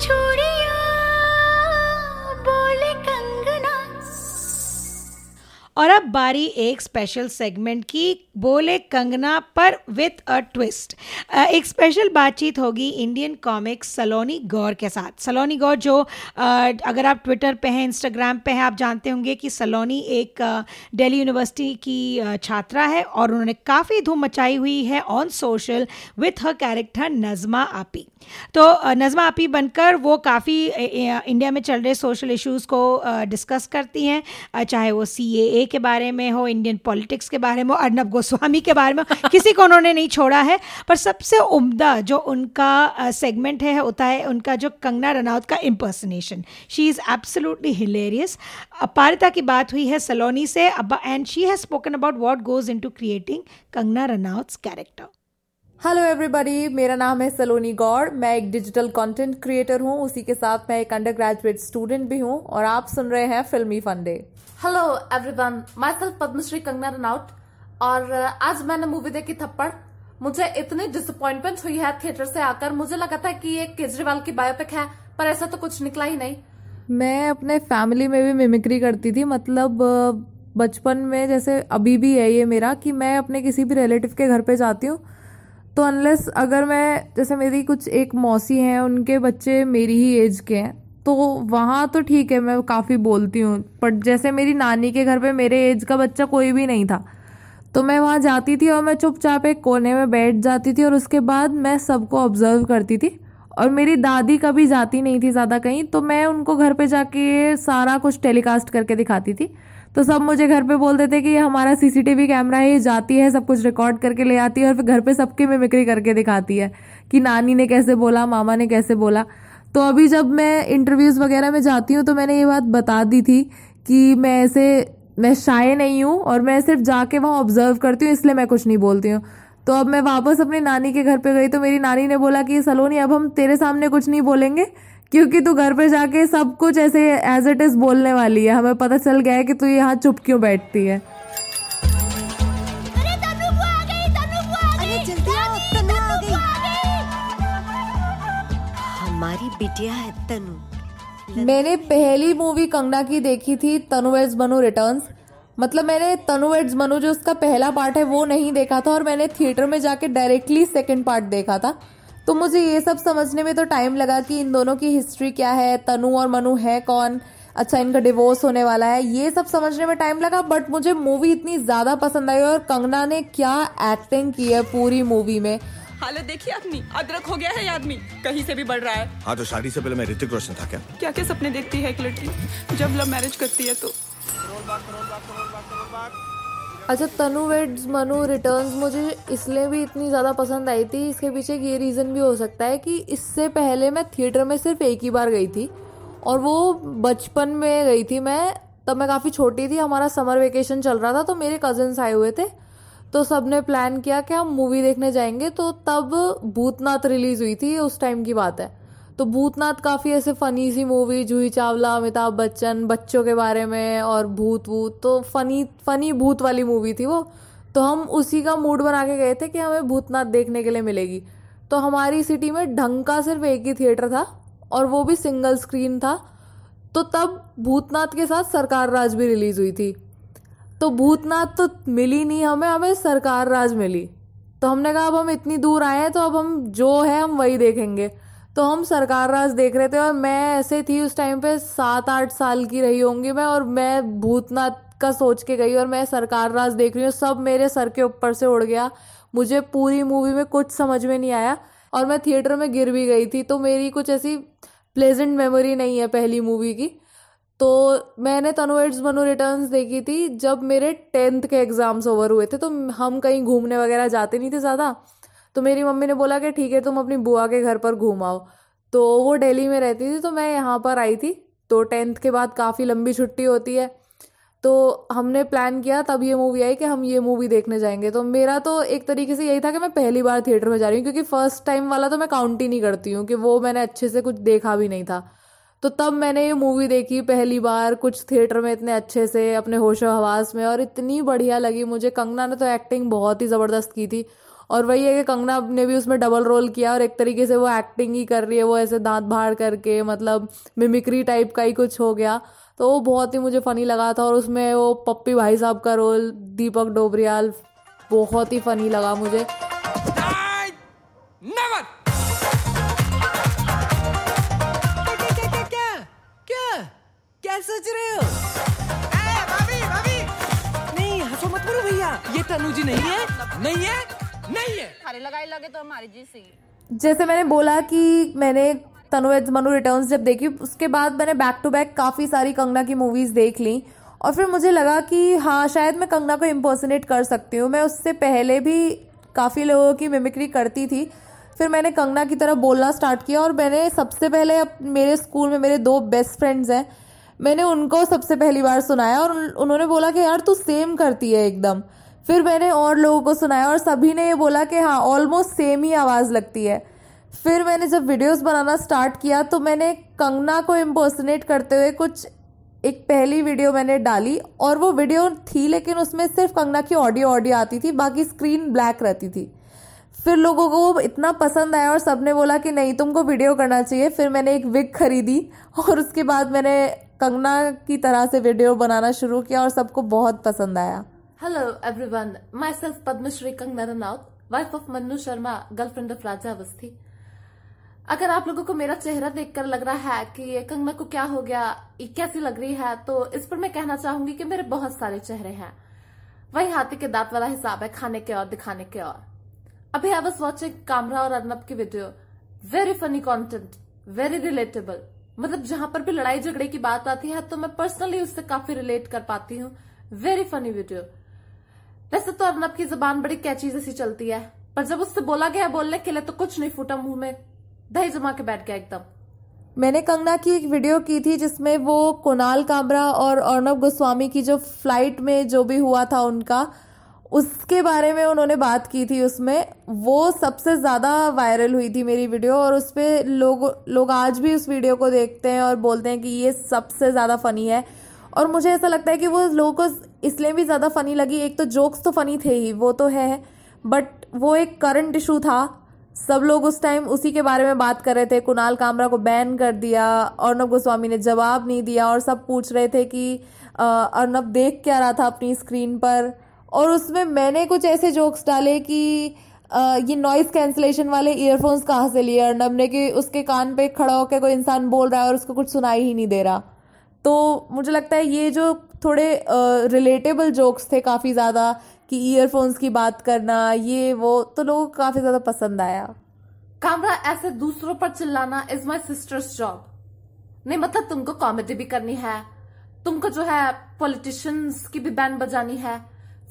छू अब बारी एक स्पेशल सेगमेंट की बोले कंगना पर विथ अ ट्विस्ट एक स्पेशल बातचीत होगी इंडियन कॉमिक्स सलोनी गौर के साथ। सलोनी गौर जो अगर आप ट्विटर पे हैं इंस्टाग्राम पे हैं, आप जानते होंगे कि सलोनी एक दिल्ली यूनिवर्सिटी की छात्रा है और उन्होंने काफ़ी धूम मचाई हुई है on social with her character Najma आपी। तो नज़मा आपी बनकर वो काफ़ी इंडिया में चल रहे सोशल इश्यूज़ को डिस्कस करती हैं चाहे वो सी के बारे में हो इंडियन पॉलिटिक्स के बारे में हो, अर्नब गोस्वामी के बारे में किसी को उन्होंने नहीं छोड़ा है। पर सबसे उम्दा जो उनका सेगमेंट है, होता है उनका जो कंगना रनौत का impersonation she is absolutely hilarious Aparita की बात हुई है सलोनी से। And she has spoken about what goes in to creating Kangana Ranaut character hello everybody मेरा नाम है सलोनी गौड़। मैं एक डिजिटल कंटेंट क्रिएटर हूँ। उसी के साथ मैं एक अंडर ग्रेजुएट स्टूडेंट भी हूँ और आप सुन रहे हैं फिल्मी फंडे। Hello everyone myself Padmashri Kangana Ranaut. और आज मैंने मूवी देखी थप्पड़। मुझे इतनी डिसअपॉइंटमेंट हुई है थिएटर से आकर। मुझे लगा था कि ये केजरीवाल की बायोपिक है पर ऐसा तो कुछ निकला ही नहीं। मैं अपने फैमिली में भी मिमिक्री करती थी। मतलब बचपन में जैसे अभी भी है ये मेरा कि मैं अपने किसी भी रिलेटिव के घर पे जाती हूँ। तो अनलेस अगर मैं, जैसे मेरी कुछ एक मौसी हैं, उनके बच्चे मेरी ही एज के हैं तो वहाँ तो ठीक है, मैं काफ़ी बोलती हूँ। बट जैसे मेरी नानी के घर पे मेरे एज का बच्चा कोई भी नहीं था। तो मैं वहाँ जाती थी और मैं चुपचाप एक कोने में बैठ जाती थी और उसके बाद मैं सबको ऑब्ज़र्व करती थी। और मेरी दादी कभी जाती नहीं थी ज़्यादा कहीं तो मैं उनको घर पे जाके सारा कुछ टेलीकास्ट करके दिखाती थी। तो सब मुझे घर पे बोलते थे कि ये हमारा सीसीटीवी कैमरा है, ये जाती है, सब कुछ रिकॉर्ड करके ले आती है और फिर घर पे सबकी मिमिक्री करके दिखाती है कि नानी ने कैसे बोला, मामा ने कैसे बोला। तो अभी जब मैं इंटरव्यूज़ वगैरह में जाती हूँ तो मैंने ये बात बता दी थी कि मैं ऐसे, मैं शाये नहीं हूँ और मैं सिर्फ़ जाके वहाँ ऑब्ज़र्व करती हूँ, इसलिए मैं कुछ नहीं बोलती हूँ। तो अब मैं वापस अपनी नानी के घर पे गई तो मेरी नानी ने बोला कि, सलोनी, अब हम तेरे सामने कुछ नहीं बोलेंगे क्योंकि तू घर पे जाके सब कुछ ऐसे एज इट इज़ बोलने वाली है। हमें पता चल गया है कि तू यहाँ चुप क्यों बैठती है। तनु बुआ आ गई तनु बुआ आ गई अरे जल्दी आओ, तनु आ गई। आ गई। हमारी बिटिया है तनु मैंने पहली मूवी कंगना की देखी थी तनु वेड्स मनु रिटर्न्स मतलब मैंने तनु वेड्स मनु जो उसका पहला पार्ट है वो नहीं देखा था और मैंने थिएटर में जाके डायरेक्टली सेकंड पार्ट देखा था। तो मुझे ये सब समझने में तो टाइम लगा कि इन दोनों की हिस्ट्री क्या है तनु और मनु है कौन? अच्छा इनका डिवोर्स होने वाला है। ये सब समझने में टाइम लगा बट मुझे मूवी इतनी ज़्यादा पसंद आई और कंगना ने क्या एक्टिंग की है पूरी मूवी में। हालत देखिए अपनी। अदरक हो गया है आदमी? कहीं से भी बढ़ रहा है। हाँ तो शादी से पहले मैं ऋतिक रोशन था क्या? क्या क्या सपने देखती है एक लड़की जब लव मैरिज करती है तो। अच्छा तनु वेड्स, मनु रिटर्न्स मुझे इसलिए भी इतनी ज़्यादा पसंद आई थी। इसके पीछे ये रीज़न भी हो सकता है कि इससे पहले मैं थिएटर में सिर्फ़ एक ही बार गई थी और वो बचपन में गई थी मैं। तब मैं काफ़ी छोटी थी, हमारा समर वेकेशन चल रहा था तो मेरे कजन्स आए हुए थे तो सबने प्लान किया कि हम मूवी देखने जाएँगे। तो तब भूतनाथ रिलीज़ हुई थी, उस टाइम की बात है। तो भूतनाथ काफ़ी ऐसे फनी सी मूवी जूही चावला, अमिताभ बच्चन, बच्चों के बारे में और भूत वूत तो फनी फनी भूत वाली मूवी थी वो। तो हम उसी का मूड बना के गए थे कि हमें भूतनाथ देखने के लिए मिलेगी। तो हमारी सिटी में ढंग का सिर्फ़ एक ही थिएटर था और वो भी सिंगल स्क्रीन था। तो तब भूतनाथ के साथ सरकार राज भी रिलीज़ हुई थी। तो भूतनाथ तो मिली नहीं हमें हमें सरकार राज मिली। तो हमने कहा, अब हम इतनी दूर आए हैं तो अब हम जो है, हम वही देखेंगे। तो हम सरकार राज देख रहे थे और मैं ऐसे थी उस टाइम पे सात आठ साल की रही होंगी मैं और मैं भूतनाथ का सोच के गई और मैं सरकार राज देख रही हूँ, सब मेरे सर के ऊपर से उड़ गया। मुझे पूरी मूवी में कुछ समझ में नहीं आया और मैं थिएटर में गिर भी गई थी तो मेरी कुछ ऐसी प्लेजेंट मेमोरी नहीं है पहली मूवी की। तो मैंने तनुवेट्स मनु रिटर्न्स देखी थी, जब मेरे टेंथ के एग्ज़ाम्स ओवर हुए थे तो हम कहीं घूमने वगैरह जाते नहीं थे ज़्यादा। तो मेरी मम्मी ने बोला कि ठीक है, तुम अपनी बुआ के घर पर घूम आओ तो वो दिल्ली में रहती थी तो मैं यहाँ पर आई थी। तो टेंथ के बाद काफ़ी लंबी छुट्टी होती है। तो हमने प्लान किया, तब ये मूवी आई कि हम ये मूवी देखने जाएँगे। तो मेरा तो एक तरीके से यही था कि मैं पहली बार थिएटर में जा रही हूँ, क्योंकि फ़र्स्ट टाइम वाला तो मैं काउंट ही नहीं करती हूँ कि वो मैंने अच्छे से कुछ देखा भी नहीं था। तो तब मैंने ये मूवी देखी पहली बार, कुछ थिएटर में इतने अच्छे से, अपने होशो हवास में, और इतनी बढ़िया लगी मुझे। कंगना ने तो एक्टिंग बहुत ही ज़बरदस्त की थी। और वही है कि कंगना ने भी उसमें डबल रोल किया और एक तरीके से वो एक्टिंग ही कर रही है वो ऐसे दांत भाड़ करके मतलब मिमिक्री टाइप का ही कुछ हो गया। तो वो बहुत ही मुझे फनी लगा था और उसमें वो पप्पी भाई साहब का रोल दीपक डोबरियाल बहुत ही फनी लगा मुझे। क्या सोच रहे हो? ए, भाभी भाभी! नहीं हंसो मत करो भैया। ये तनु जी नहीं है नहीं है। नहीं है। थारे लगाई लगे तो हमारी जी सी जैसे मैंने बोला कि मैंने तनुवेज मनु रिटर्न्स जब देखी उसके बाद मैंने बैक टू बैक काफ़ी सारी कंगना की मूवीज़ देख ली। और फिर मुझे लगा कि हाँ शायद मैं कंगना को इम्पर्सनेट कर सकती हूँ। मैं उससे पहले भी काफ़ी लोगों की मिमिक्री करती थी। फिर मैंने कंगना की तरह बोलना स्टार्ट किया और मैंने सबसे पहले अप, मेरे स्कूल में मेरे दो बेस्ट फ्रेंड्स हैं। मैंने उनको सबसे पहली बार सुनाया और उन- उन्होंने बोला कि यार तू सेम करती है एकदम। फिर मैंने और लोगों को सुनाया और सभी ने ये बोला कि हाँ ऑलमोस्ट सेम ही आवाज़ लगती है। फिर मैंने जब वीडियोस बनाना स्टार्ट किया तो मैंने कंगना को इम्पर्सनेट करते हुए कुछ एक पहली वीडियो मैंने डाली और वो वीडियो थी, लेकिन उसमें सिर्फ़ कंगना की ऑडियो ऑडियो आती थी, बाकी स्क्रीन ब्लैक रहती थी। फिर लोगों को इतना पसंद आया और सबने बोला कि नहीं, तुमको वीडियो करना चाहिए। फिर मैंने एक विग खरीदी और उसके बाद मैंने कंगना की तरह से वीडियो बनाना शुरू किया और सबको बहुत पसंद आया। Hello everyone myself Padmashri Kangana Ranaut wife of Mannu Sharma girlfriend of Raja Awasthi अगर आप लोगों को मेरा चेहरा देखकर लग रहा है कि ये कंगना को क्या हो गया, ये कैसी लग रही है तो इस पर मैं कहना चाहूँगी कि मेरे बहुत सारे चेहरे हैं। वही हाथी के दांत वाला हिसाब है खाने के और दिखाने के और। अभी आई वॉज़ वॉचिंग कामरा और अर्नब की video very funny content very relatable मतलब जहाँ पर भी लड़ाई झगड़े की बात आती है तो मैं पर्सनली उससे काफ़ी रिलेट कर पाती हूँ। वेरी फनी वीडियो वैसे तो अर्नब की जबान बड़ी कैची जैसी चलती है, पर जब उससे बोला गया बोलने के लिए तो कुछ नहीं फूटा मुँह में। दही जमा के बैठ गया एकदम। मैंने कंगना की एक वीडियो की थी जिसमें वो कुणाल कामरा और अर्णव गोस्वामी की जो फ़्लाइट में जो भी हुआ था उनका, उसके बारे में उन्होंने बात की थी उसमें। वो सबसे ज़्यादा वायरल हुई थी मेरी वीडियो और उस पर लोग लोग आज भी उस वीडियो को देखते हैं और बोलते हैं कि ये सबसे ज़्यादा फ़नी है। और मुझे ऐसा लगता है कि वो लोगों को इसलिए भी ज़्यादा फ़नी लगी। एक तो जोक्स तो फ़नी थे ही वो तो है बट वो एक करंट इशू था। सब लोग उस टाइम उसी के बारे में बात कर रहे थे। कुणाल कामरा को बैन कर दिया अर्णव गोस्वामी ने जवाब नहीं दिया और सब पूछ रहे थे कि अ, अर्णव देख क्या रहा था अपनी स्क्रीन पर। और उसमें मैंने कुछ ऐसे जोक्स डाले कि अ, ये नॉइस कैंसलेशन वाले ईयरफोन्स कहाँ से लिए अर्णव ने कि उसके कान पे खड़ा होकर कोई इंसान बोल रहा है और उसको कुछ सुनाई ही नहीं दे रहा। तो मुझे लगता है ये जो थोड़े रिलेटेबल जोक्स थे काफ़ी ज़्यादा कि ईयरफोन्स की बात करना, ये, वो तो लोगों को काफ़ी ज़्यादा पसंद आया। कामरा, ऐसे दूसरों पर चिल्लाना इज़ माई सिस्टर्स जॉब नहीं मतलब तुमको कॉमेडी भी करनी है, तुमको जो है पॉलिटिशियंस की भी बैंड बजानी है,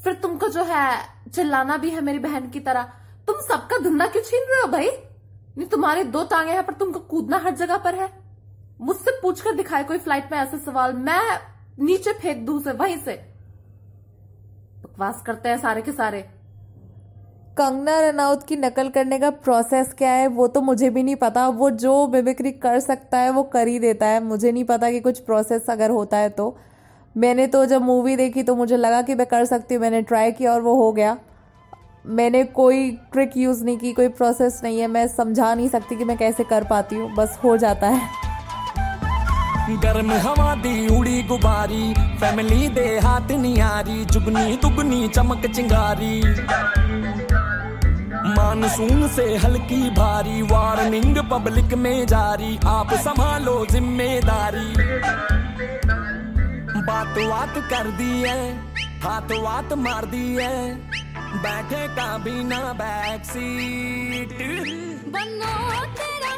फिर तुमको जो है चिल्लाना भी है मेरी बहन की तरह। तुम सबका धंधा क्यों छीन रहे हो भाई? नहीं, तुम्हारी दो टांगे हैं, पर तुमको कूदना हर जगह पर है। मुझसे पूछकर दिखाए कोई फ़्लाइट में ऐसे सवाल। मैं नीचे फेंक दू से वहीं से। बकवास करते हैं सारे के सारे। कंगना रनौत की नकल करने का प्रोसेस क्या है, वो तो मुझे भी नहीं पता। वो जो मिमिक्री कर सकता है, वो कर ही देता है। मुझे नहीं पता कि कुछ प्रोसेस अगर होता है तो। मैंने तो जब मूवी देखी तो मुझे लगा कि मैं कर सकती हूँ, मैंने ट्राई किया और वो हो गया। मैंने कोई ट्रिक यूज़ नहीं की, कोई प्रोसेस नहीं है। मैं समझा नहीं सकती कि मैं कैसे कर पाती हूँ। बस हो जाता है। गर्म हवा दी उड़ी गुबारी फैमिली दे हाथ नियारी जुगनी दुगनी चमक चिंगारी। मानसून से हल्की भारी वार्निंग पब्लिक में जारी, आप संभालो ज़िम्मेदारी। बात बात कर दी है हाथ वात मार दी है, बैठे का बिना बैक सीट बनो तेरा